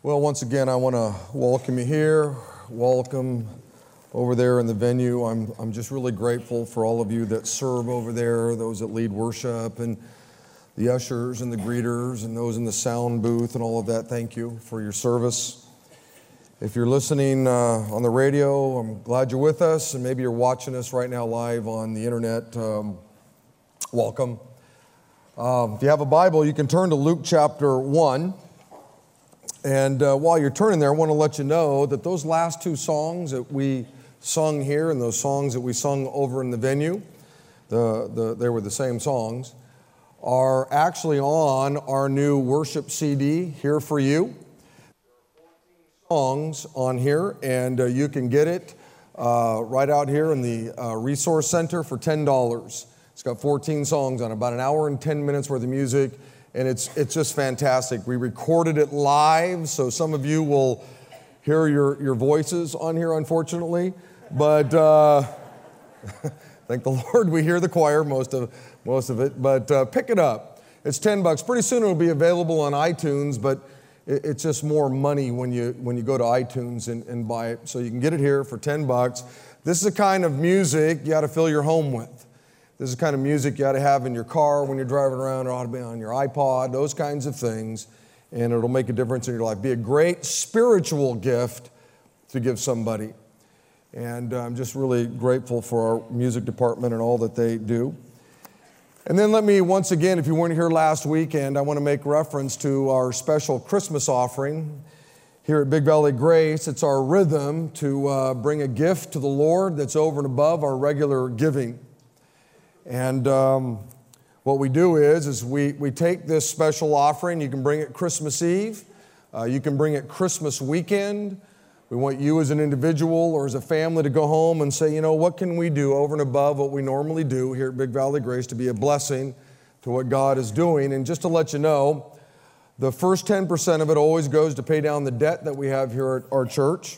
Well, once again, I want to welcome you here. Welcome over there in the venue. I'm, I'm just really grateful for all of you that serve over there, those that lead worship, and the ushers and the greeters, and those in the sound booth and all of that. Thank you for your service. If you're listening uh, on the radio, I'm glad you're with us, and maybe you're watching us right now live on the internet. Um, welcome. Um, if you have a Bible, you can turn to Luke chapter 1. And uh, while you're turning there, I want to let you know that those last two songs that we sung here and those songs that we sung over in the venue, the, the, they were the same songs, are actually on our new worship CD here for you. Songs on here, and uh, you can get it uh, right out here in the uh, Resource Center for $10. It's got 14 songs on about an hour and 10 minutes worth of music, and it's, it's just fantastic. We recorded it live, so some of you will hear your, your voices on here, unfortunately. But uh, thank the Lord we hear the choir, most of, most of it. But uh, pick it up. It's 10 bucks. Pretty soon it'll be available on iTunes, but it, it's just more money when you, when you go to iTunes and, and buy it. So you can get it here for 10 bucks. This is the kind of music you got to fill your home with. This is the kind of music you ought to have in your car when you're driving around, or ought to be on your iPod, those kinds of things, and it'll make a difference in your life. Be a great spiritual gift to give somebody. And I'm just really grateful for our music department and all that they do. And then let me, once again, if you weren't here last weekend, I want to make reference to our special Christmas offering here at Big Valley Grace. It's our rhythm to uh, bring a gift to the Lord that's over and above our regular giving. And um, what we do is, is we, we take this special offering. You can bring it Christmas Eve. Uh, you can bring it Christmas weekend. We want you as an individual or as a family to go home and say, you know, what can we do over and above what we normally do here at Big Valley Grace to be a blessing to what God is doing? And just to let you know, the first 10% of it always goes to pay down the debt that we have here at our church.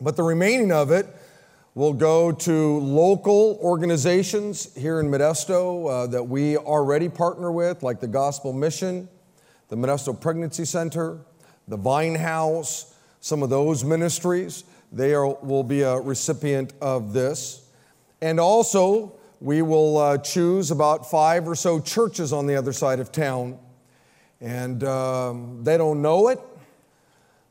But the remaining of it, We'll go to local organizations here in Modesto uh, that we already partner with, like the Gospel Mission, the Modesto Pregnancy Center, the Vine House, some of those ministries. They are, will be a recipient of this. And also, we will uh, choose about five or so churches on the other side of town. And um, they don't know it,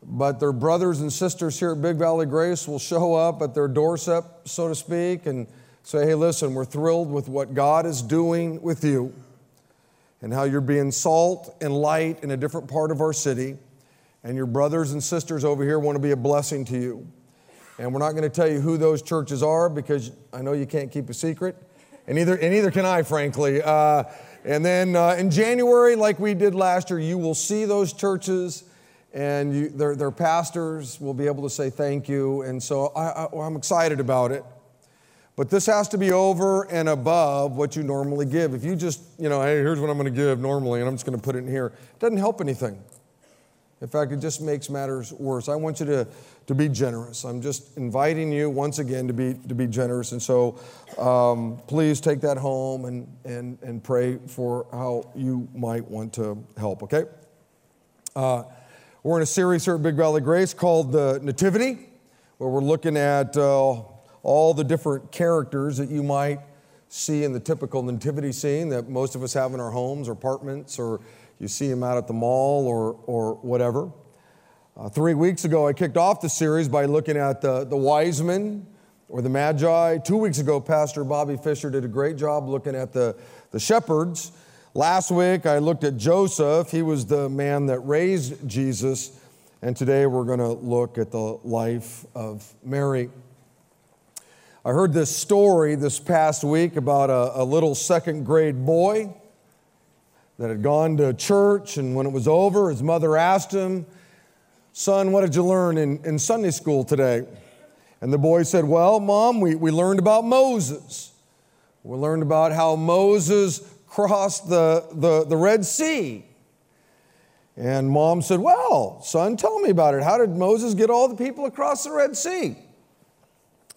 but their brothers and sisters here at Big Valley Grace will show up at their doorstep, so to speak, and say, hey, listen, we're thrilled with what God is doing with you and how you're being salt and light in a different part of our city. And your brothers and sisters over here want to be a blessing to you. And we're not going to tell you who those churches are because I know you can't keep a secret. And neither, and neither can I, frankly. Uh, and then uh, in January, like we did last year, you will see those churches and you, their, their pastors will be able to say thank you. And so I, I, I'm excited about it. But this has to be over and above what you normally give. If you just, you know, hey, here's what I'm going to give normally, and I'm just going to put it in here, it doesn't help anything. In fact, it just makes matters worse. I want you to, to be generous. I'm just inviting you once again to be, to be generous. And so um, please take that home and, and, and pray for how you might want to help, okay? Uh, we're in a series here at Big Valley Grace called The Nativity, where we're looking at uh, all the different characters that you might see in the typical nativity scene that most of us have in our homes or apartments, or you see them out at the mall or, or whatever. Uh, three weeks ago, I kicked off the series by looking at the, the wise men or the magi. Two weeks ago, Pastor Bobby Fisher did a great job looking at the, the shepherds. Last week, I looked at Joseph. He was the man that raised Jesus. And today, we're going to look at the life of Mary. I heard this story this past week about a, a little second grade boy that had gone to church, and when it was over, his mother asked him, Son, what did you learn in, in Sunday school today? And the boy said, Well, Mom, we, we learned about Moses. We learned about how Moses crossed the, the, the Red Sea. And mom said, Well, son, tell me about it. How did Moses get all the people across the Red Sea?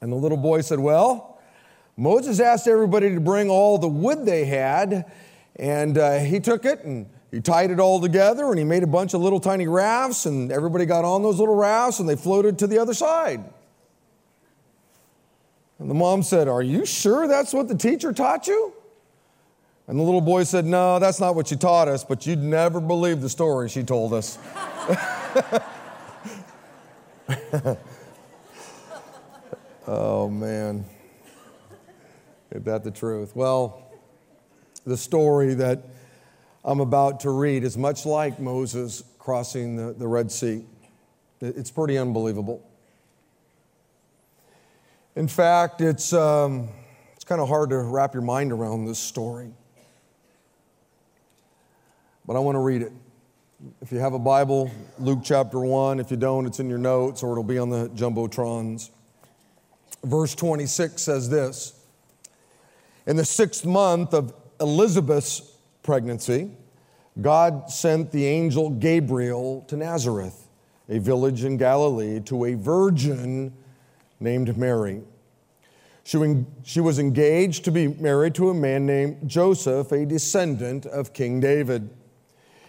And the little boy said, Well, Moses asked everybody to bring all the wood they had, and uh, he took it and he tied it all together and he made a bunch of little tiny rafts, and everybody got on those little rafts and they floated to the other side. And the mom said, Are you sure that's what the teacher taught you? And the little boy said, No, that's not what she taught us, but you'd never believe the story she told us. oh, man. Is that the truth? Well, the story that I'm about to read is much like Moses crossing the, the Red Sea. It's pretty unbelievable. In fact, it's, um, it's kind of hard to wrap your mind around this story. But I want to read it. If you have a Bible, Luke chapter 1. If you don't, it's in your notes or it'll be on the Jumbotrons. Verse 26 says this In the sixth month of Elizabeth's pregnancy, God sent the angel Gabriel to Nazareth, a village in Galilee, to a virgin named Mary. She, she was engaged to be married to a man named Joseph, a descendant of King David.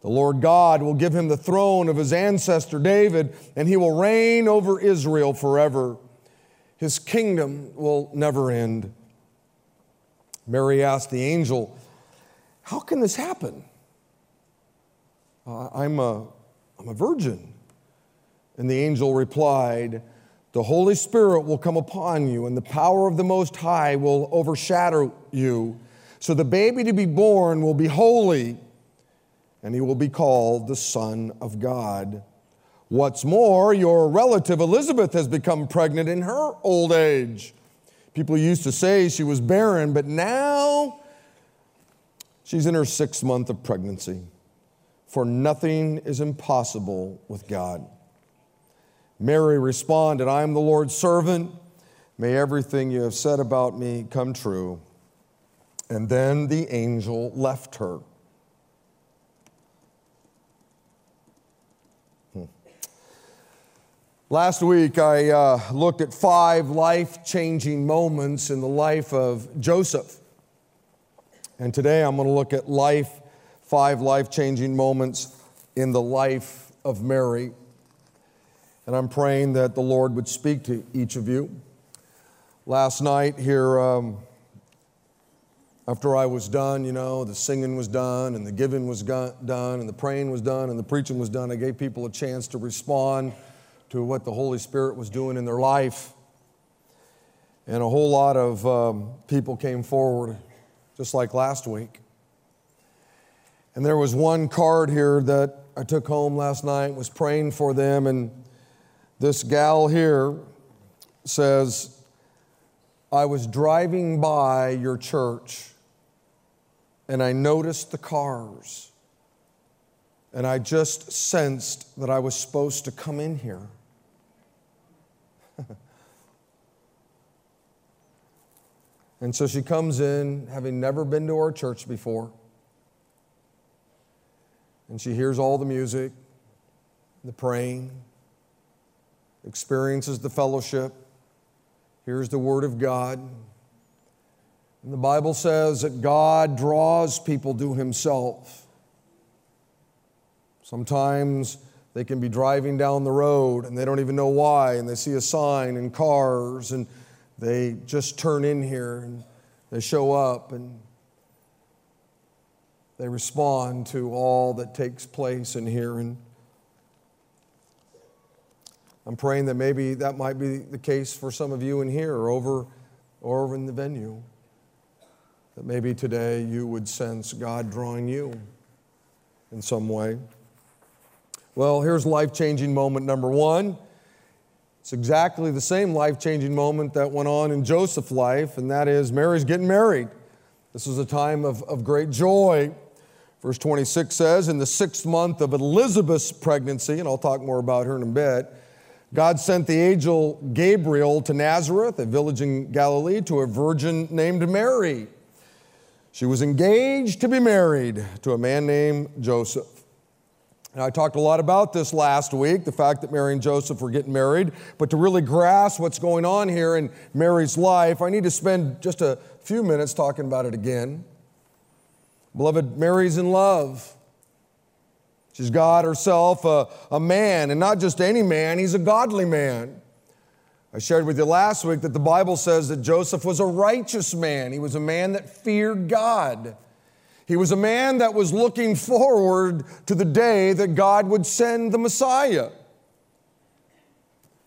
The Lord God will give him the throne of his ancestor David, and he will reign over Israel forever. His kingdom will never end. Mary asked the angel, How can this happen? Uh, I'm, a, I'm a virgin. And the angel replied, The Holy Spirit will come upon you, and the power of the Most High will overshadow you. So the baby to be born will be holy, and he will be called the Son of God. What's more, your relative Elizabeth has become pregnant in her old age. People used to say she was barren, but now she's in her sixth month of pregnancy. For nothing is impossible with God. Mary responded, I am the Lord's servant. May everything you have said about me come true. And then the angel left her. Last week, I uh, looked at five life changing moments in the life of Joseph. And today I'm going to look at life, five life changing moments in the life of Mary. And I'm praying that the Lord would speak to each of you. Last night, here, um, after I was done, you know, the singing was done, and the giving was done, and the praying was done, and the preaching was done, I gave people a chance to respond to what the Holy Spirit was doing in their life. And a whole lot of um, people came forward, just like last week. And there was one card here that I took home last night, was praying for them, and this gal here says, I was driving by your church and I noticed the cars. And I just sensed that I was supposed to come in here. and so she comes in, having never been to our church before. And she hears all the music, the praying, experiences the fellowship, hears the Word of God. And the Bible says that God draws people to Himself. Sometimes they can be driving down the road and they don't even know why, and they see a sign and cars, and they just turn in here and they show up and they respond to all that takes place in here. And I'm praying that maybe that might be the case for some of you in here or over, or over in the venue. That maybe today you would sense God drawing you in some way. Well, here's life changing moment number one. It's exactly the same life changing moment that went on in Joseph's life, and that is Mary's getting married. This was a time of, of great joy Verse 26 says, In the sixth month of Elizabeth's pregnancy, and I'll talk more about her in a bit, God sent the angel Gabriel to Nazareth, a village in Galilee, to a virgin named Mary. She was engaged to be married to a man named Joseph. And I talked a lot about this last week, the fact that Mary and Joseph were getting married. But to really grasp what's going on here in Mary's life, I need to spend just a few minutes talking about it again. Beloved, Mary's in love. She's God herself, a, a man, and not just any man, he's a godly man. I shared with you last week that the Bible says that Joseph was a righteous man. He was a man that feared God. He was a man that was looking forward to the day that God would send the Messiah.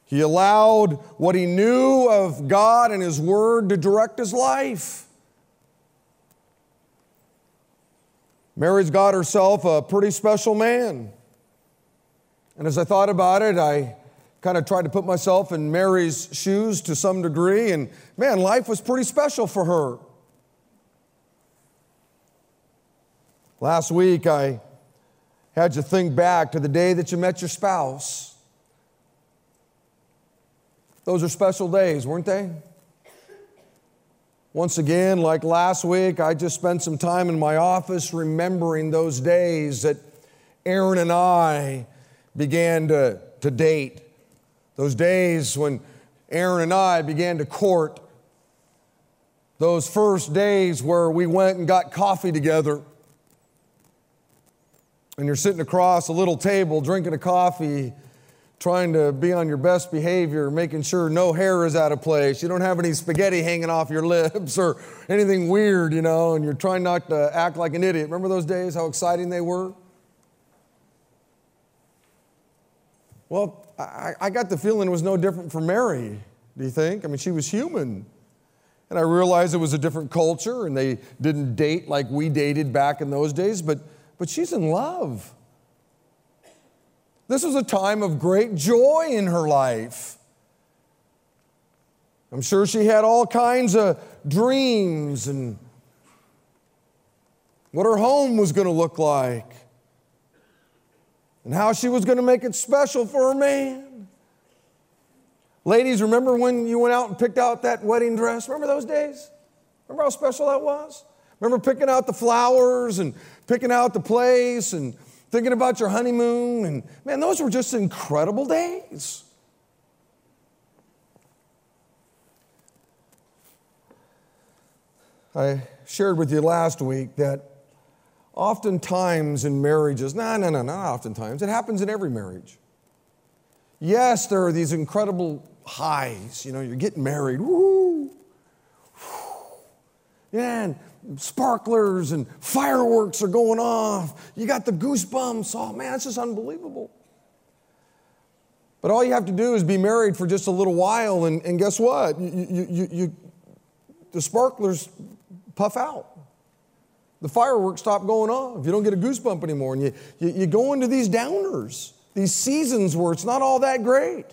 He allowed what he knew of God and His Word to direct his life. Mary's got herself a pretty special man. And as I thought about it, I kind of tried to put myself in Mary's shoes to some degree, and man, life was pretty special for her. Last week, I had you think back to the day that you met your spouse. Those are special days, weren't they? Once again, like last week, I just spent some time in my office remembering those days that Aaron and I began to, to date. Those days when Aaron and I began to court. Those first days where we went and got coffee together and you're sitting across a little table drinking a coffee, trying to be on your best behavior, making sure no hair is out of place, you don't have any spaghetti hanging off your lips or anything weird, you know, and you're trying not to act like an idiot. Remember those days, how exciting they were? Well, I, I got the feeling it was no different for Mary, do you think? I mean, she was human. And I realized it was a different culture and they didn't date like we dated back in those days, but but she's in love. This was a time of great joy in her life. I'm sure she had all kinds of dreams and what her home was going to look like and how she was going to make it special for her man. Ladies, remember when you went out and picked out that wedding dress? Remember those days? Remember how special that was? Remember picking out the flowers and picking out the place and thinking about your honeymoon. And man, those were just incredible days. I shared with you last week that oftentimes in marriages, no, no, no, not oftentimes, it happens in every marriage. Yes, there are these incredible highs. You know, you're getting married. Woo! Yeah, and sparklers and fireworks are going off. You got the goosebumps. Oh man, it's just unbelievable. But all you have to do is be married for just a little while, and, and guess what? You, you, you, the sparklers puff out. The fireworks stop going off. You don't get a goosebump anymore. And you, you, you go into these downers, these seasons where it's not all that great.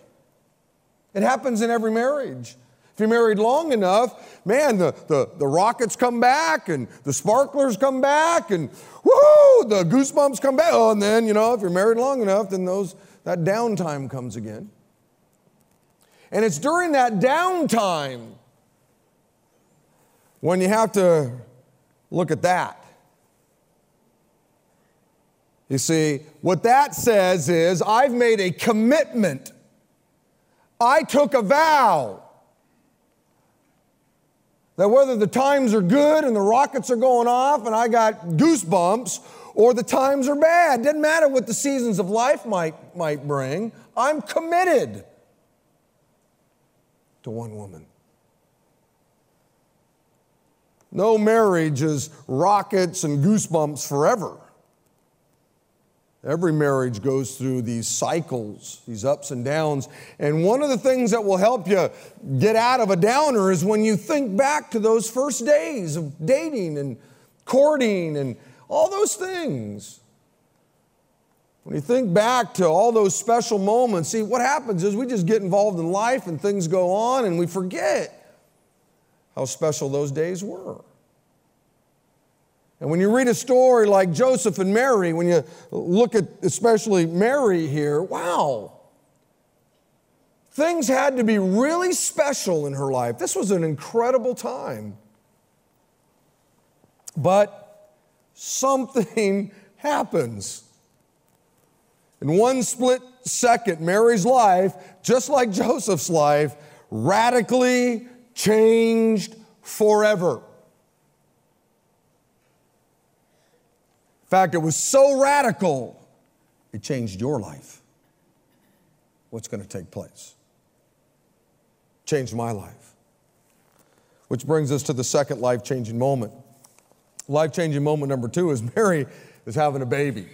It happens in every marriage. If you're married long enough, man, the, the, the rockets come back and the sparklers come back and whoo, the goosebumps come back. Oh, and then, you know, if you're married long enough, then those that downtime comes again. And it's during that downtime when you have to look at that. You see, what that says is I've made a commitment. I took a vow that whether the times are good and the rockets are going off and I got goosebumps or the times are bad, doesn't matter what the seasons of life might, might bring, I'm committed to one woman. No marriage is rockets and goosebumps forever. Every marriage goes through these cycles, these ups and downs. And one of the things that will help you get out of a downer is when you think back to those first days of dating and courting and all those things. When you think back to all those special moments, see, what happens is we just get involved in life and things go on and we forget how special those days were. And when you read a story like Joseph and Mary, when you look at especially Mary here, wow. Things had to be really special in her life. This was an incredible time. But something happens. In one split second, Mary's life, just like Joseph's life, radically changed forever. In fact, it was so radical, it changed your life. What's going to take place? Changed my life. Which brings us to the second life changing moment. Life changing moment number two is Mary is having a baby.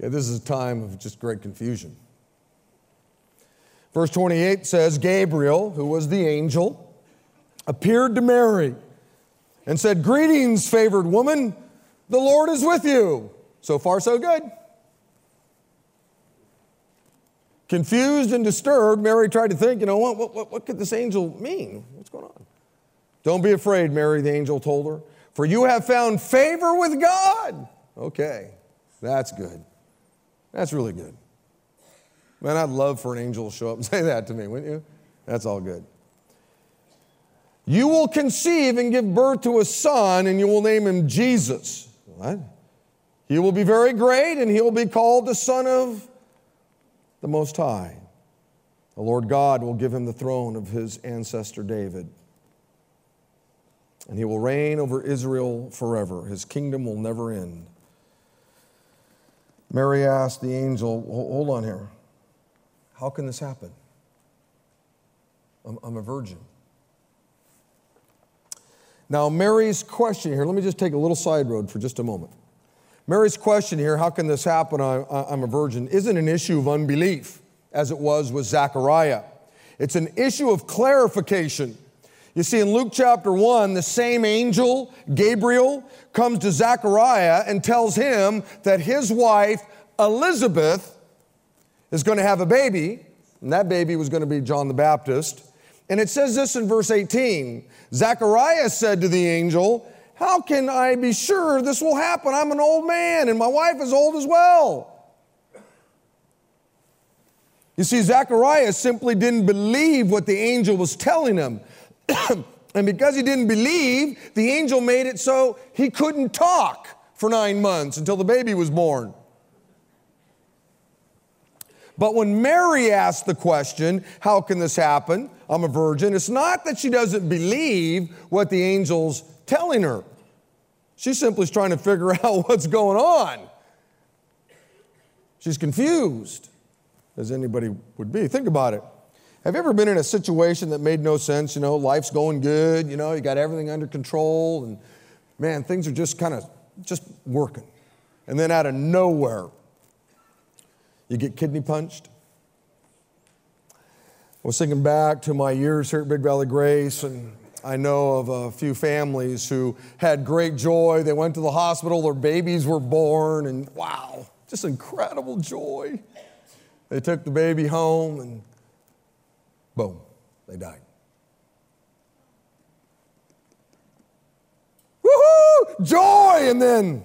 Okay, this is a time of just great confusion. Verse 28 says Gabriel, who was the angel, appeared to Mary and said, Greetings, favored woman, the Lord is with you. So far, so good. Confused and disturbed, Mary tried to think, you know, what, what, what could this angel mean? What's going on? Don't be afraid, Mary, the angel told her, for you have found favor with God. Okay, that's good. That's really good. Man, I'd love for an angel to show up and say that to me, wouldn't you? That's all good. You will conceive and give birth to a son, and you will name him Jesus. What? He will be very great, and he will be called the Son of the Most High. The Lord God will give him the throne of his ancestor David. And he will reign over Israel forever. His kingdom will never end. Mary asked the angel, Hold on here. How can this happen? I'm, I'm a virgin. Now, Mary's question here, let me just take a little side road for just a moment. Mary's question here, how can this happen? I, I'm a virgin, isn't an issue of unbelief as it was with Zechariah. It's an issue of clarification. You see, in Luke chapter 1, the same angel, Gabriel, comes to Zechariah and tells him that his wife, Elizabeth, is going to have a baby, and that baby was going to be John the Baptist. And it says this in verse 18 Zechariah said to the angel, How can I be sure this will happen? I'm an old man, and my wife is old as well. You see, Zechariah simply didn't believe what the angel was telling him. and because he didn't believe, the angel made it so he couldn't talk for nine months until the baby was born. But when Mary asked the question, How can this happen? I'm a virgin, it's not that she doesn't believe what the angel's telling her. She's simply trying to figure out what's going on. She's confused, as anybody would be. Think about it. Have you ever been in a situation that made no sense? You know, life's going good, you know, you got everything under control, and man, things are just kind of just working. And then out of nowhere, you get kidney punched. I was thinking back to my years here at Big Valley Grace, and I know of a few families who had great joy. They went to the hospital, their babies were born, and wow, just incredible joy. They took the baby home, and boom, they died. Woohoo! Joy! And then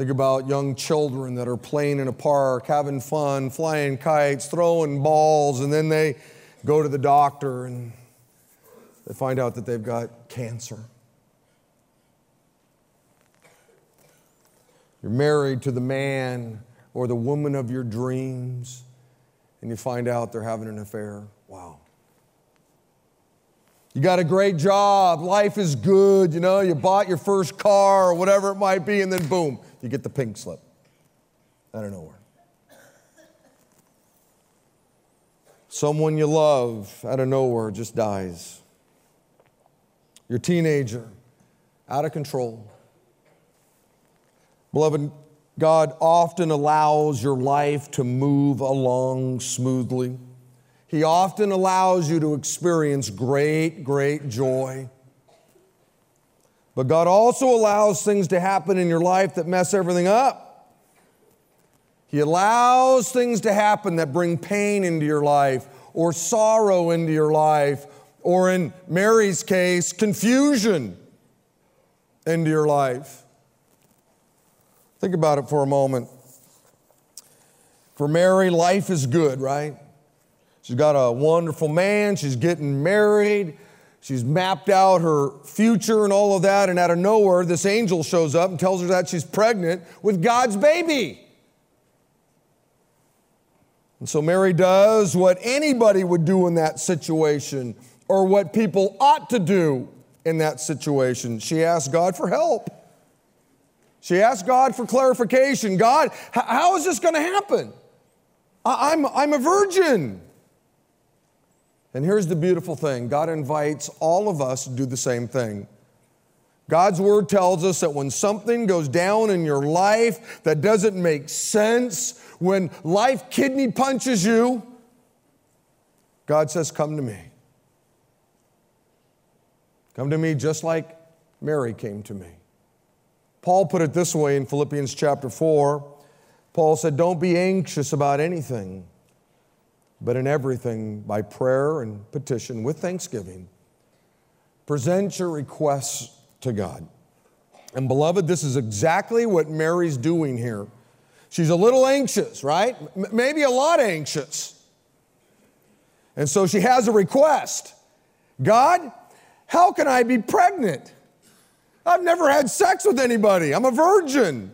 Think about young children that are playing in a park, having fun, flying kites, throwing balls, and then they go to the doctor and they find out that they've got cancer. You're married to the man or the woman of your dreams, and you find out they're having an affair. Wow. You got a great job, life is good, you know, you bought your first car or whatever it might be, and then boom, you get the pink slip out of nowhere. Someone you love out of nowhere just dies. Your teenager, out of control. Beloved, God often allows your life to move along smoothly. He often allows you to experience great, great joy. But God also allows things to happen in your life that mess everything up. He allows things to happen that bring pain into your life or sorrow into your life, or in Mary's case, confusion into your life. Think about it for a moment. For Mary, life is good, right? She's got a wonderful man, she's getting married, she's mapped out her future and all of that, and out of nowhere, this angel shows up and tells her that she's pregnant with God's baby. And so Mary does what anybody would do in that situation, or what people ought to do in that situation. She asks God for help. She asked God for clarification. God, how is this going to happen? I'm, I'm a virgin. And here's the beautiful thing God invites all of us to do the same thing. God's word tells us that when something goes down in your life that doesn't make sense, when life kidney punches you, God says, Come to me. Come to me just like Mary came to me. Paul put it this way in Philippians chapter 4. Paul said, Don't be anxious about anything but in everything by prayer and petition with thanksgiving. Present your requests to God. And beloved, this is exactly what Mary's doing here. She's a little anxious, right? M- maybe a lot anxious. And so she has a request God, how can I be pregnant? I've never had sex with anybody, I'm a virgin.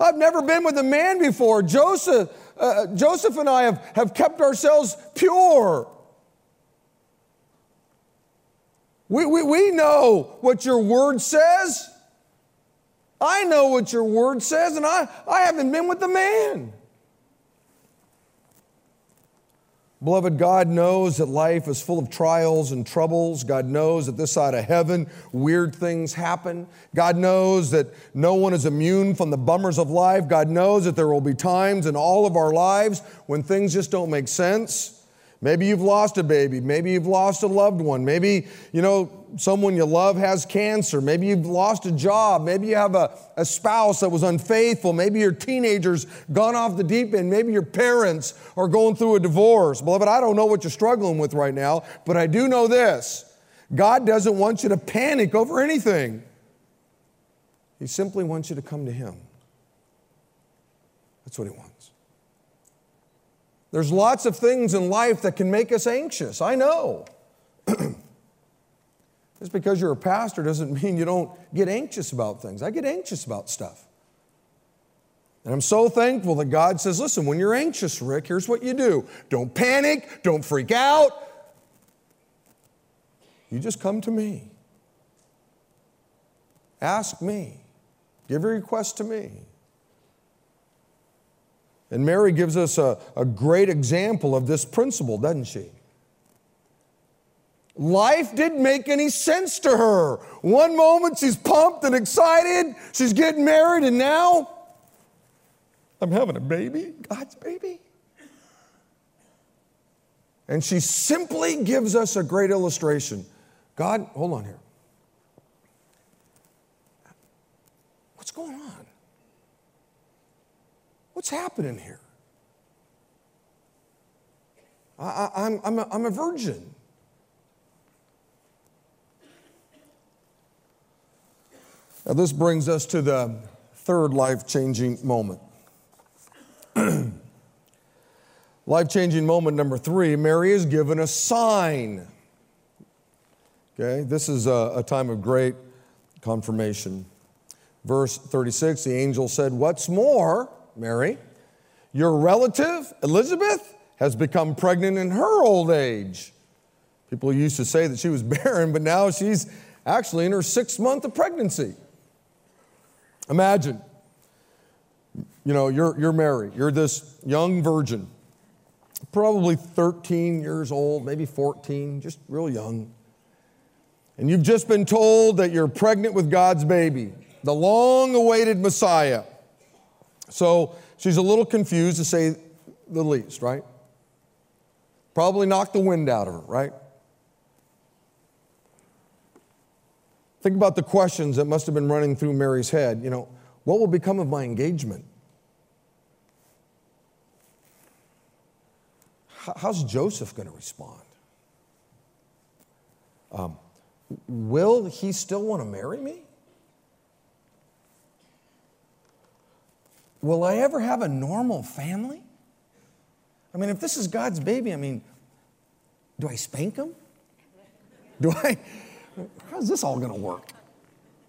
I've never been with a man before. Joseph, uh, Joseph and I have, have kept ourselves pure. We, we, we know what your word says. I know what your word says, and I, I haven't been with a man. Beloved, God knows that life is full of trials and troubles. God knows that this side of heaven, weird things happen. God knows that no one is immune from the bummers of life. God knows that there will be times in all of our lives when things just don't make sense. Maybe you've lost a baby. Maybe you've lost a loved one. Maybe, you know, someone you love has cancer. Maybe you've lost a job. Maybe you have a, a spouse that was unfaithful. Maybe your teenager's gone off the deep end. Maybe your parents are going through a divorce. Beloved, I don't know what you're struggling with right now, but I do know this God doesn't want you to panic over anything, He simply wants you to come to Him. That's what He wants. There's lots of things in life that can make us anxious. I know. Just because you're a pastor doesn't mean you don't get anxious about things. I get anxious about stuff. And I'm so thankful that God says, listen, when you're anxious, Rick, here's what you do don't panic, don't freak out. You just come to me. Ask me. Give your request to me. And Mary gives us a, a great example of this principle, doesn't she? Life didn't make any sense to her. One moment she's pumped and excited, she's getting married, and now I'm having a baby, God's baby. And she simply gives us a great illustration. God, hold on here. What's going on? What's happening here? I, am I'm, I'm, I'm a virgin. Now, this brings us to the third life changing moment. life changing moment number three Mary is given a sign. Okay, this is a, a time of great confirmation. Verse 36 the angel said, What's more, Mary. Your relative, Elizabeth, has become pregnant in her old age. People used to say that she was barren, but now she's actually in her sixth month of pregnancy. Imagine, you know, you're, you're Mary, you're this young virgin, probably 13 years old, maybe 14, just real young. And you've just been told that you're pregnant with God's baby, the long awaited Messiah. So she's a little confused to say the least, right? Probably knocked the wind out of her, right? Think about the questions that must have been running through Mary's head. You know, what will become of my engagement? how's Joseph going to respond? Um, will he still want to marry me? Will I ever have a normal family? I mean, if this is God's baby, I mean, do I spank him? Do I? How's this all going to work?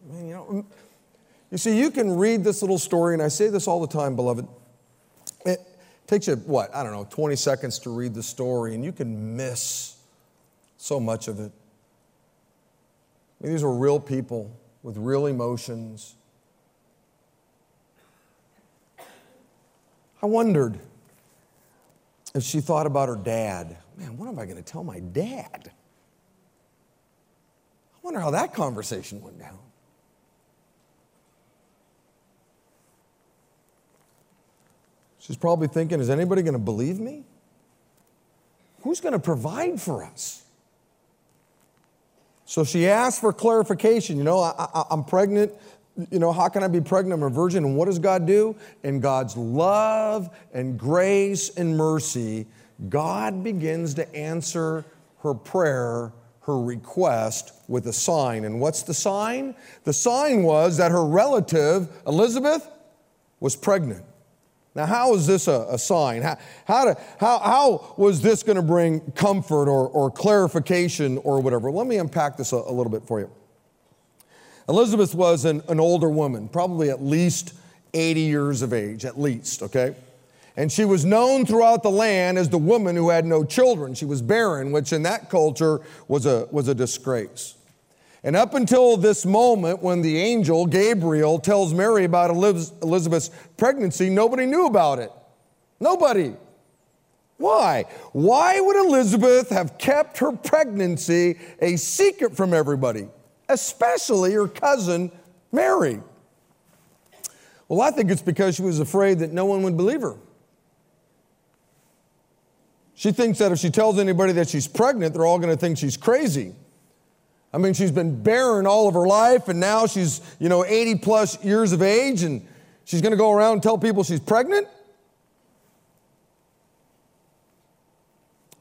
I mean, you know, you see, you can read this little story, and I say this all the time, beloved. It takes you, what, I don't know, 20 seconds to read the story, and you can miss so much of it. I mean, these were real people with real emotions. I wondered if she thought about her dad. Man, what am I going to tell my dad? I wonder how that conversation went down. She's probably thinking, is anybody going to believe me? Who's going to provide for us? So she asked for clarification. You know, I, am pregnant. You know, how can I be pregnant? I'm a virgin. And what does God do? In God's love and grace and mercy, God begins to answer her prayer, her request with a sign. And what's the sign? The sign was that her relative, Elizabeth, was pregnant. Now, how is this a, a sign? How, how, to, how, how was this going to bring comfort or, or clarification or whatever? Let me unpack this a, a little bit for you. Elizabeth was an, an older woman, probably at least 80 years of age, at least, okay? And she was known throughout the land as the woman who had no children. She was barren, which in that culture was a, was a disgrace. And up until this moment, when the angel Gabriel tells Mary about Elizabeth's pregnancy, nobody knew about it. Nobody. Why? Why would Elizabeth have kept her pregnancy a secret from everybody, especially her cousin Mary? Well, I think it's because she was afraid that no one would believe her. She thinks that if she tells anybody that she's pregnant, they're all going to think she's crazy. I mean, she's been barren all of her life, and now she's, you know, 80 plus years of age, and she's going to go around and tell people she's pregnant?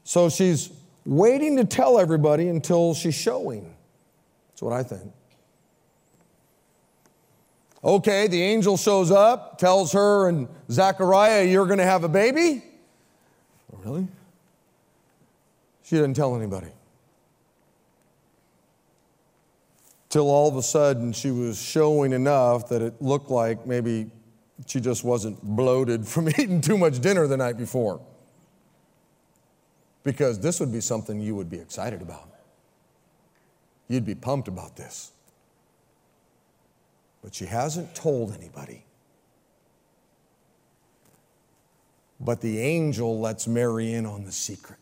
So she's waiting to tell everybody until she's showing. That's what I think. Okay, the angel shows up, tells her and Zachariah, You're going to have a baby. Oh, really? She didn't tell anybody till all of a sudden she was showing enough that it looked like maybe she just wasn't bloated from eating too much dinner the night before. Because this would be something you would be excited about. You'd be pumped about this. But she hasn't told anybody. But the angel lets Mary in on the secret.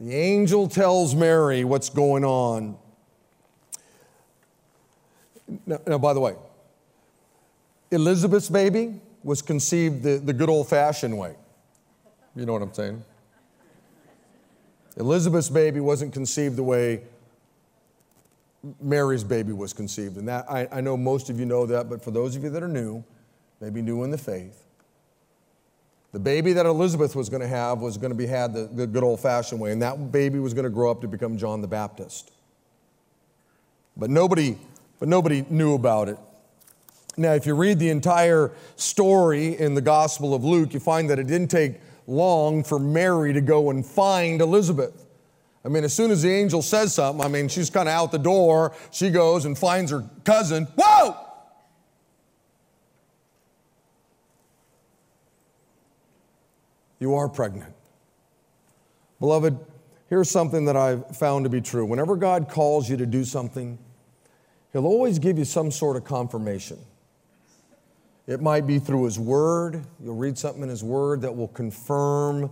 The angel tells Mary what's going on. Now, now by the way, Elizabeth's baby was conceived the, the good old fashioned way. You know what I'm saying? Elizabeth's baby wasn't conceived the way Mary's baby was conceived. And that I, I know most of you know that, but for those of you that are new, maybe new in the faith, the baby that Elizabeth was going to have was going to be had the, the good old fashioned way, and that baby was going to grow up to become John the Baptist. But nobody, but nobody knew about it. Now, if you read the entire story in the Gospel of Luke, you find that it didn't take long for Mary to go and find Elizabeth. I mean, as soon as the angel says something, I mean, she's kind of out the door. She goes and finds her cousin. Whoa! you are pregnant. Beloved, here's something that I've found to be true. Whenever God calls you to do something, He'll always give you some sort of confirmation. It might be through His Word. You'll read something in His Word that will confirm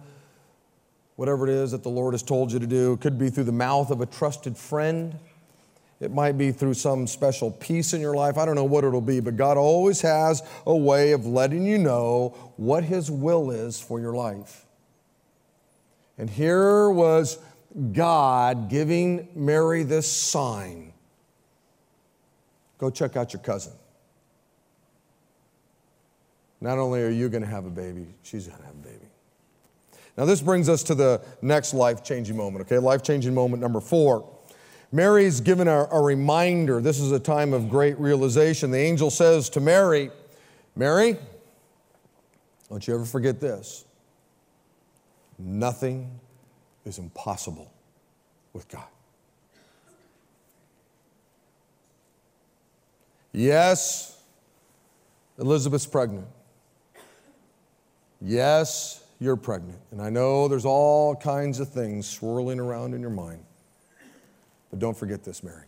whatever it is that the Lord has told you to do. It could be through the mouth of a trusted friend. It might be through some special peace in your life. I don't know what it'll be, but God always has a way of letting you know what His will is for your life. And here was God giving Mary this sign go check out your cousin. Not only are you going to have a baby, she's going to have a baby. Now, this brings us to the next life changing moment, okay? Life changing moment number four. Mary's given a, a, reminder. This is a time of great realization. The angel says to Mary, Mary, don't you ever forget this. Nothing is impossible with God. Yes, Elizabeth's pregnant. Yes, you're pregnant. And I know there's all kinds of things swirling around in your mind. But don't forget this, Mary.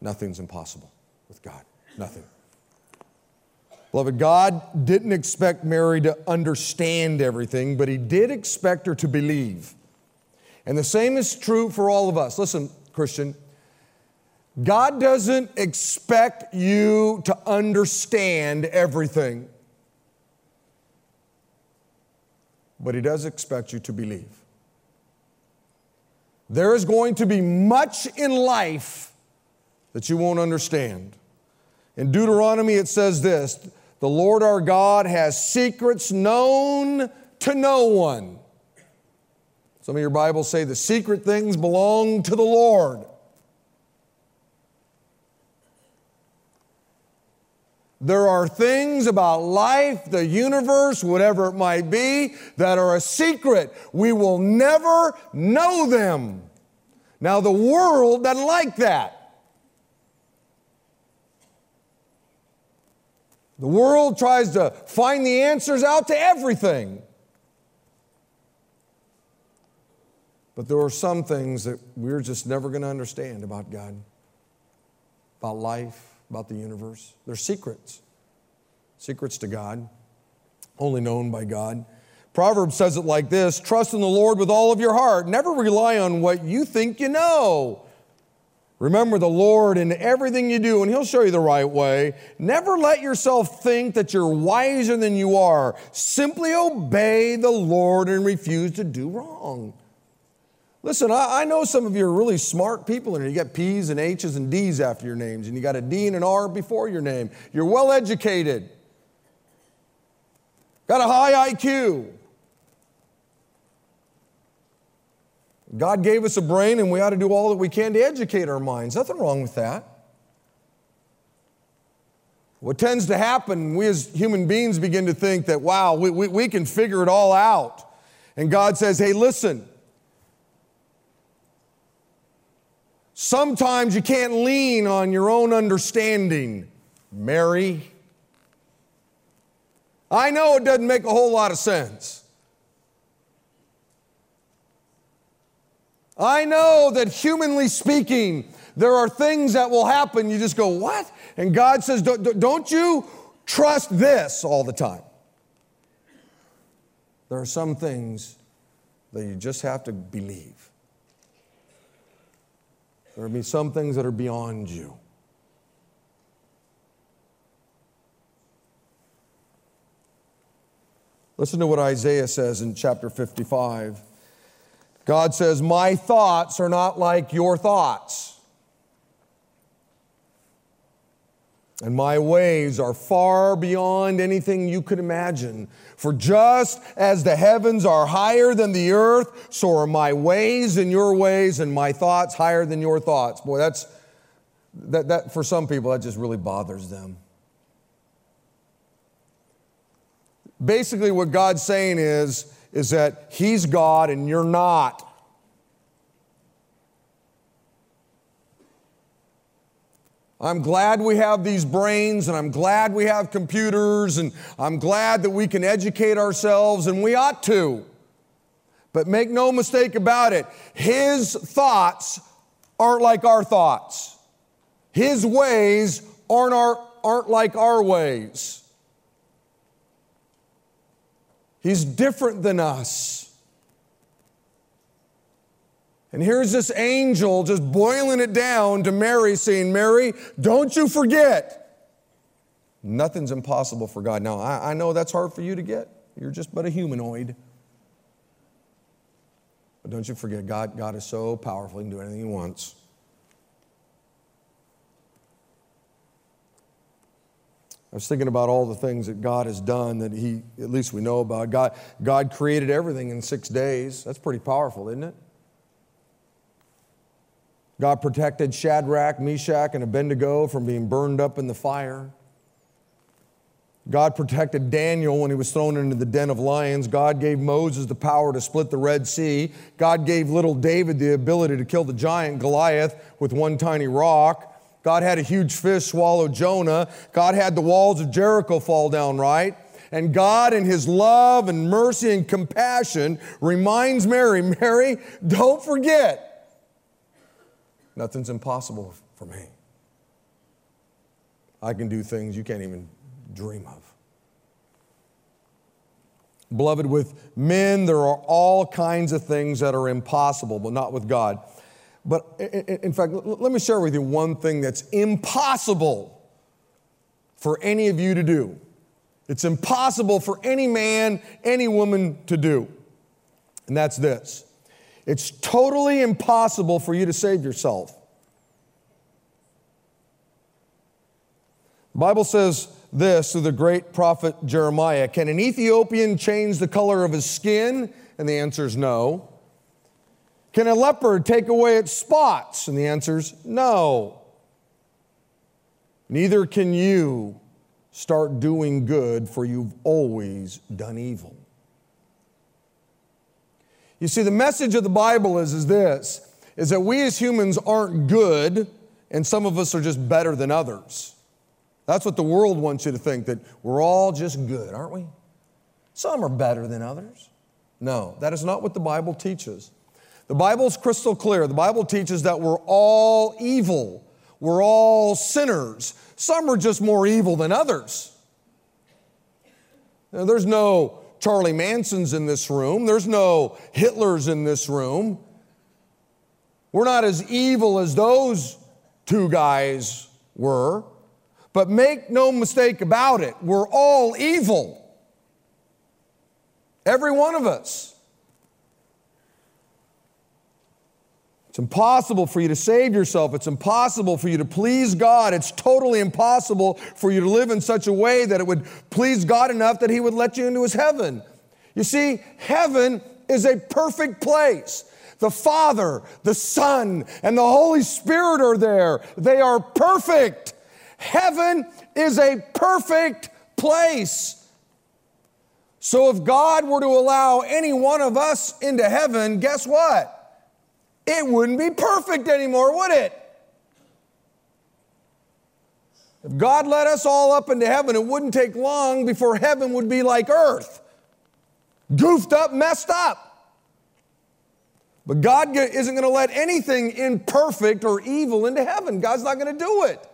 Nothing's impossible with God. Nothing. Beloved, God didn't expect Mary to understand everything, but He did expect her to believe. And the same is true for all of us. Listen, Christian, God doesn't expect you to understand everything, but He does expect you to believe. There is going to be much in life that you won't understand. In Deuteronomy, it says this The Lord our God has secrets known to no one. Some of your Bibles say the secret things belong to the Lord. There are things about life, the universe, whatever it might be, that are a secret. We will never know them. Now, the world doesn't like that. The world tries to find the answers out to everything. But there are some things that we're just never going to understand about God, about life, about the universe. They're secrets, secrets to God, only known by God. Proverbs says it like this Trust in the Lord with all of your heart. Never rely on what you think you know. Remember the Lord in everything you do, and He'll show you the right way. Never let yourself think that you're wiser than you are. Simply obey the Lord and refuse to do wrong. Listen, I, I, know some of you are really smart people, and you got P's and H's and D's after your names, and you got a D and an R before your name. You're well educated, got a high IQ. God gave us a brain, and we ought to do all that we can to educate our minds. Nothing wrong with that. What tends to happen, we as human beings begin to think that, wow, we, we, we can figure it all out. And God says, hey, listen, Sometimes you can't lean on your own understanding, Mary. I know it doesn't make a whole lot of sense. I know that humanly speaking, there are things that will happen. You just go, What? And God says, Don't you trust this all the time. There are some things that you just have to believe. There will be some things that are beyond you. Listen to what Isaiah says in chapter 55. God says, My thoughts are not like your thoughts. And my ways are far beyond anything you could imagine. For just as the heavens are higher than the earth, so are my ways and your ways, and my thoughts higher than your thoughts. Boy, that's that, that for some people, that just really bothers them. Basically, what God's saying is, is that He's God and you're not. I'm glad we have these brains and I'm glad we have computers and I'm glad that we can educate ourselves and we ought to. But make no mistake about it, his thoughts aren't like our thoughts. His ways aren't, our, aren't like our ways. He's different than us. And here's this angel just boiling it down to Mary, saying, Mary, don't you forget. Nothing's impossible for God. Now, I, I know that's hard for you to get. You're just but a humanoid. But don't you forget, God, God is so powerful, He can do anything He wants. I was thinking about all the things that God has done that He, at least we know about. God, God created everything in six days. That's pretty powerful, isn't it? God protected Shadrach, Meshach, and Abednego from being burned up in the fire. God protected Daniel when he was thrown into the den of lions. God gave Moses the power to split the Red Sea. God gave little David the ability to kill the giant Goliath with one tiny rock. God had a huge fish swallow Jonah. God had the walls of Jericho fall down, right? And God, in His love and mercy and compassion, reminds Mary, Mary, don't forget, Nothing's impossible for me. I can do things you can't even dream of. Beloved, with men, there are all kinds of things that are impossible, but not with God. But in fact, let me share with you one thing that's impossible for any of you to do. It's impossible for any man, any woman to do. And that's this it's totally impossible for you to save yourself. The Bible says this through the great prophet Jeremiah Can an Ethiopian change the color of his skin? And the answer is no. Can a leopard take away its spots? And the answer is no. Neither can you start doing good, for you've always done evil. You see, the message of the Bible is, is this is that we as humans aren't good, and some of us are just better than others. That's what the world wants you to think, that we're all just good, aren't we? Some are better than others. No, that is not what the Bible teaches. The Bible is crystal clear. The Bible teaches that we're all evil, we're all sinners. Some are just more evil than others. Now, there's no Charlie Mansons in this room. There's no Hitlers in this room. We're not as evil as those two guys were. But make no mistake about it, we're all evil. Every one of us. It's impossible for you to save yourself. It's impossible for you to please God. It's totally impossible for you to live in such a way that it would please God enough that He would let you into His heaven. You see, heaven is a perfect place. The Father, the Son, and the Holy Spirit are there. They are perfect. Heaven is a perfect place. So if God were to allow any one of us into heaven, guess what? It wouldn't be perfect anymore, would it? If God let us all up into heaven, it wouldn't take long before heaven would be like earth goofed up, messed up. But God isn't going to let anything imperfect or evil into heaven. God's not going to do it.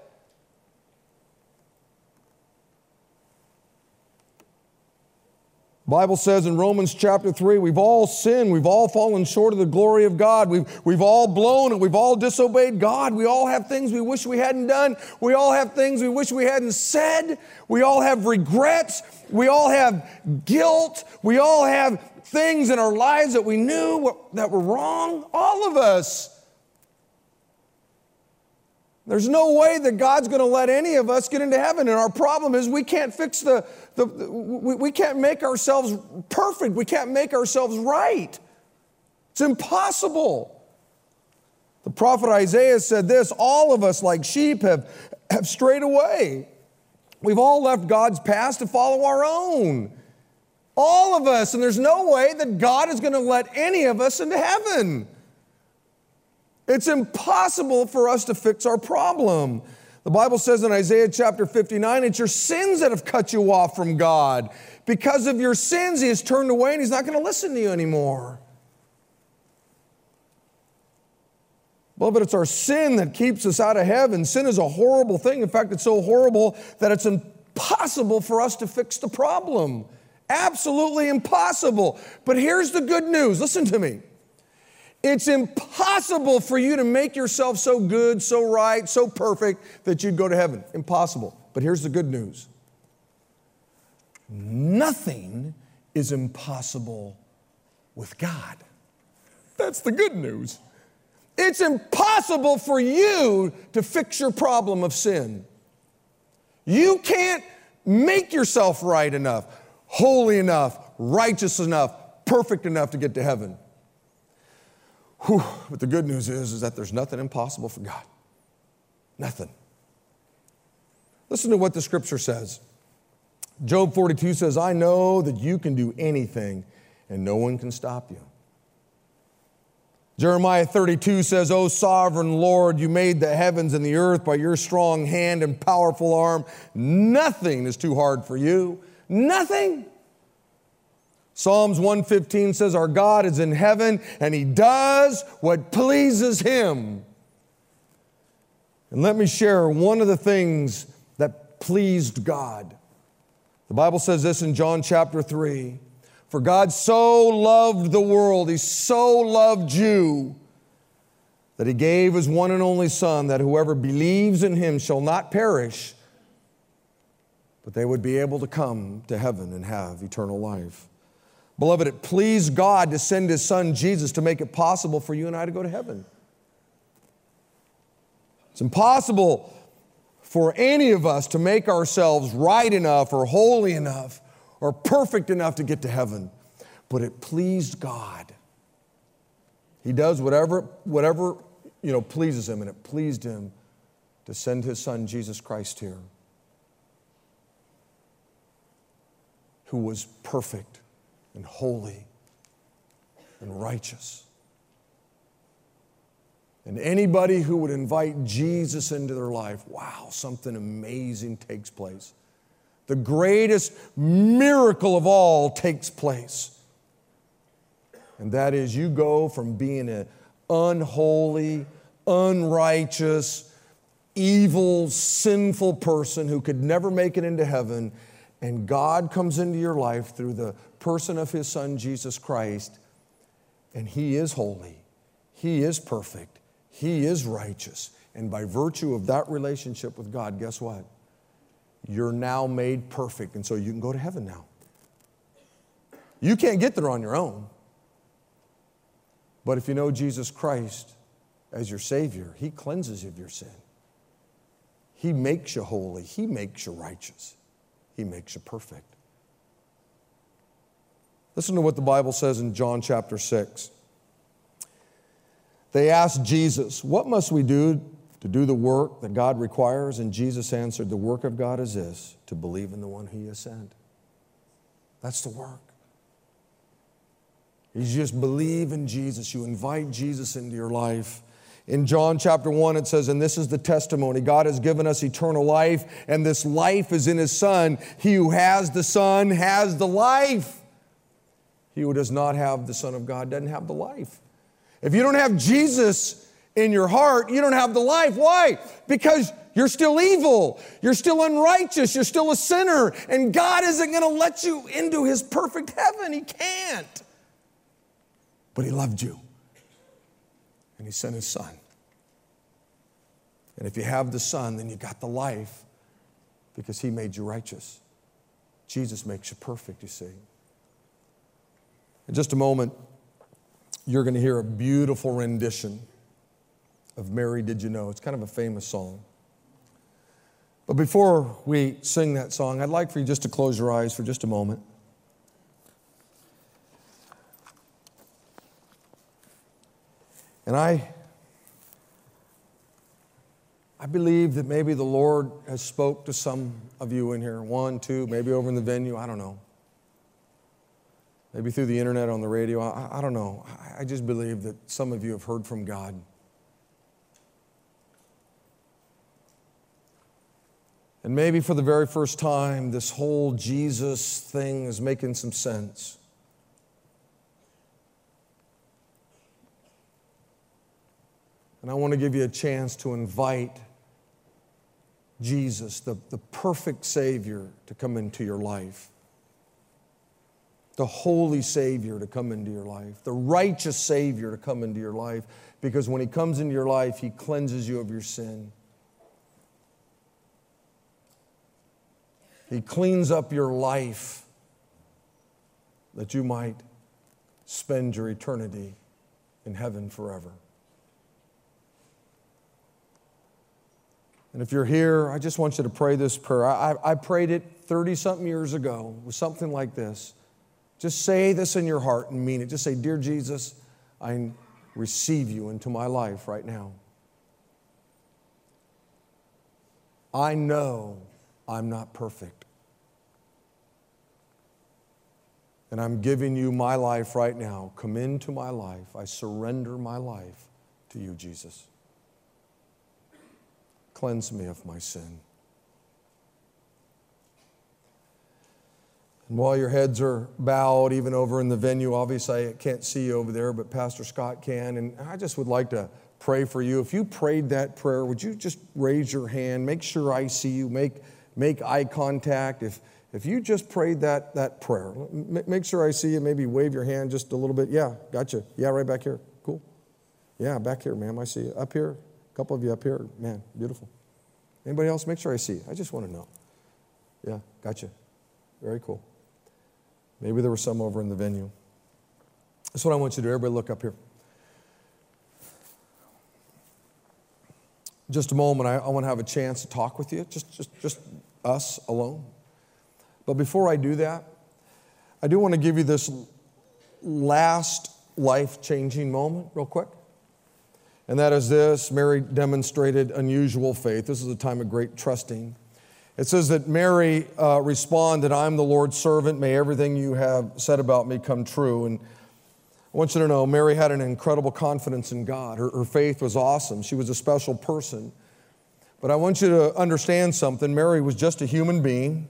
Bible says in Romans chapter 3, we've all sinned, we've all fallen short of the glory of God, we've, we've all blown. It, we've all disobeyed God, we all have things we wish we hadn't done, we all have things we wish we hadn't said, we all have regrets, we all have guilt, we all have things in our lives that we knew that were wrong, all of us. There's no way that God's going to let any of us get into heaven. And our problem is we can't fix the, the, the we, we can't make ourselves perfect. We can't make ourselves right. It's impossible. The prophet Isaiah said this all of us, like sheep, have, have strayed away. We've all left God's path to follow our own. All of us. And there's no way that God is going to let any of us into heaven. It's impossible for us to fix our problem. The Bible says in Isaiah chapter 59, it's your sins that have cut you off from God. Because of your sins, He has turned away and He's not going to listen to you anymore. Well, but it's our sin that keeps us out of heaven. Sin is a horrible thing. In fact, it's so horrible that it's impossible for us to fix the problem. Absolutely impossible. But here's the good news listen to me. It's impossible for you to make yourself so good, so right, so perfect that you'd go to heaven. Impossible. But here's the good news nothing is impossible with God. That's the good news. It's impossible for you to fix your problem of sin. You can't make yourself right enough, holy enough, righteous enough, perfect enough to get to heaven. Whew. But the good news is, is that there's nothing impossible for God. Nothing. Listen to what the scripture says. Job 42 says, I know that you can do anything and no one can stop you. Jeremiah 32 says, O sovereign Lord, you made the heavens and the earth by your strong hand and powerful arm. Nothing is too hard for you. Nothing. Psalms 115 says, Our God is in heaven and he does what pleases him. And let me share one of the things that pleased God. The Bible says this in John chapter 3 For God so loved the world, he so loved you, that he gave his one and only Son, that whoever believes in him shall not perish, but they would be able to come to heaven and have eternal life. Beloved, it pleased God to send his son Jesus to make it possible for you and I to go to heaven. It's impossible for any of us to make ourselves right enough or holy enough or perfect enough to get to heaven. But it pleased God. He does whatever, whatever you know, pleases him, and it pleased him to send his son Jesus Christ here, who was perfect and holy and righteous. And anybody who would invite Jesus into their life, wow, something amazing takes place. The greatest miracle of all takes place. And that is, you go from being an unholy, unrighteous, evil, sinful person who could never make it into heaven, and God comes into your life through the person of His Son, Jesus Christ, and He is holy, He is perfect, He is righteous. And by virtue of that relationship with God, guess what? You're now made perfect, and so you can go to heaven now. You can't get there on your own. But if you know Jesus Christ as your Savior, He cleanses you of your sin. He makes you holy, He makes you righteous, He makes you perfect. Listen to what the Bible says in John chapter 6. They asked Jesus, What must we do to do the work that God requires? And Jesus answered, The work of God is this to believe in the one He has sent. That's the work. You just believe in Jesus, you invite Jesus into your life. In John chapter 1, it says, And this is the testimony God has given us eternal life, and this life is in His Son. He who has the Son has the life. He who does not have the Son of God doesn't have the life. If you don't have Jesus in your heart, you don't have the life. Why? Because you're still evil. You're still unrighteous. You're still a sinner. And God isn't going to let you into His perfect heaven. He can't. But He loved you. And He sent His Son. And if you have the Son, then you got the life because He made you righteous. Jesus makes you perfect, you see. In just a moment, you're going to hear a beautiful rendition of Mary Did You Know? It's kind of a famous song. But before we sing that song, I'd like for you just to close your eyes for just a moment. And I, I believe that maybe the Lord has spoke to some of you in here, one, two, maybe over in the venue, I don't know maybe through the internet, on the radio. I, I don't know. I, I just believe that some of you have heard from God. And maybe for the very first time, this whole Jesus thing is making some sense. And I want to give you a chance to invite Jesus, the, the perfect Savior, to come into your life the holy Savior to come into your life, the righteous Savior to come into your life, because when He comes into your life, He cleanses you of your sin. He cleans up your life that you might spend your eternity in heaven forever. And if you're here, I just want you to pray this prayer. I, I, I prayed it 30 something years ago was something like this. Just say this in your heart and mean it. Just say, Dear Jesus, I receive you into my life right now. I know I'm not perfect. And I'm giving you my life right now. Come into my life. I surrender my life to you, Jesus. Cleanse me of my sin. And while your heads are bowed, even over in the venue, obviously I can't see you over there, but Pastor Scott can. And I just would like to pray for you. If you prayed that prayer, would you just raise your hand? Make sure I see you. Make, make eye contact. If, if you just prayed that, that prayer, make sure I see you. Maybe wave your hand just a little bit. Yeah, gotcha. Yeah, right back here. Cool. Yeah, back here, ma'am. I see you. Up here. A couple of you up here. Man, beautiful. Anybody else? Make sure I see you. I just want to know. Yeah, gotcha. Very cool. Maybe there were some over in the venue. That's what I want you to do. Everybody look up here. Just a moment, I, I want to have a chance to talk with you, just, just, just us alone. But before I do that, I do want to give you this last life changing moment, real quick. And that is this Mary demonstrated unusual faith. This is a time of great trusting. It says that Mary uh, responded, I'm the Lord's servant. May everything you have said about me come true. And I want you to know Mary had an incredible confidence in God. Her, her faith was awesome. She was a special person. But I want you to understand something Mary was just a human being.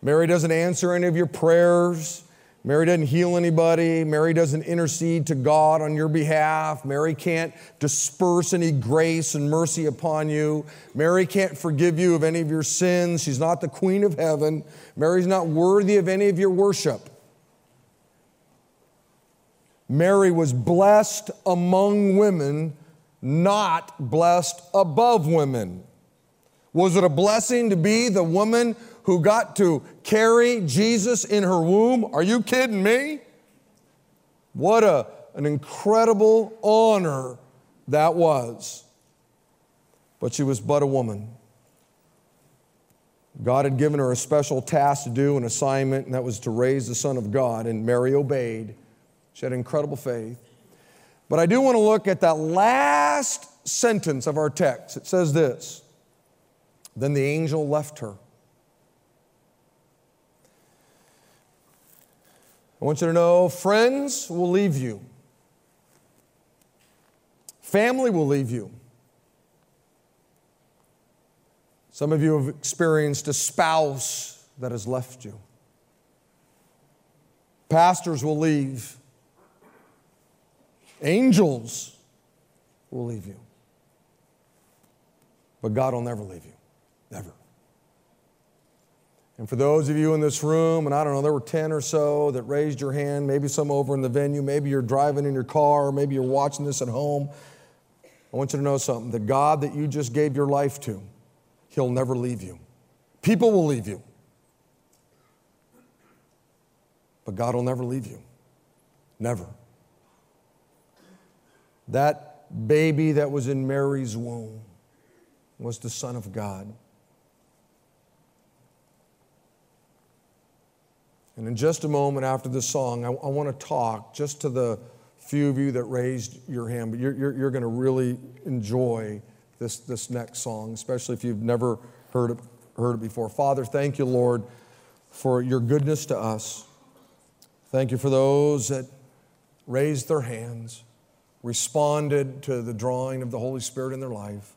Mary doesn't answer any of your prayers. Mary doesn't heal anybody. Mary doesn't intercede to God on your behalf. Mary can't disperse any grace and mercy upon you. Mary can't forgive you of any of your sins. She's not the queen of heaven. Mary's not worthy of any of your worship. Mary was blessed among women, not blessed above women. Was it a blessing to be the woman who got to carry Jesus in her womb. Are you kidding me? What a, an incredible honor that was. But she was but a woman. God had given her a special task to do, an assignment, and that was to raise the Son of God, and Mary obeyed. She had incredible faith. But I do want to look at that last sentence of our text. It says this Then the angel left her. I want you to know friends will leave you, family will leave you. Some of you have experienced a spouse that has left you. Pastors will leave. Angels will leave you. But God will never leave you. Never. And for those of you in this room, and I don't know, there were 10 or so that raised your hand, maybe some over in the venue, maybe you're driving in your car, maybe you're watching this at home. I want you to know something. The God that you just gave your life to, He'll never leave you. People will leave you, but God will never leave you. Never. That baby that was in Mary's womb was the Son of God. And in just a moment after this song, I, I want to talk just to the few of you that raised your hand, but you're, you're, you're going to really enjoy this, this next song, especially if you've never heard it, heard it before. Father, thank you, Lord, for your goodness to us. Thank you for those that raised their hands, responded to the drawing of the Holy Spirit in their life.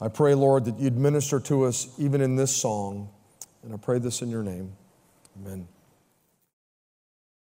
I pray, Lord, that you'd minister to us even in this song. And I pray this in your name. Amen.